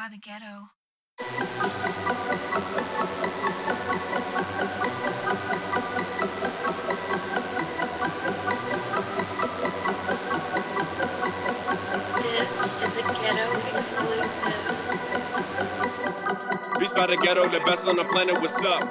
by the ghetto. This is a ghetto exclusive. Beats by the ghetto, the best on the planet. What's up?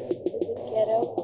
This is a ghetto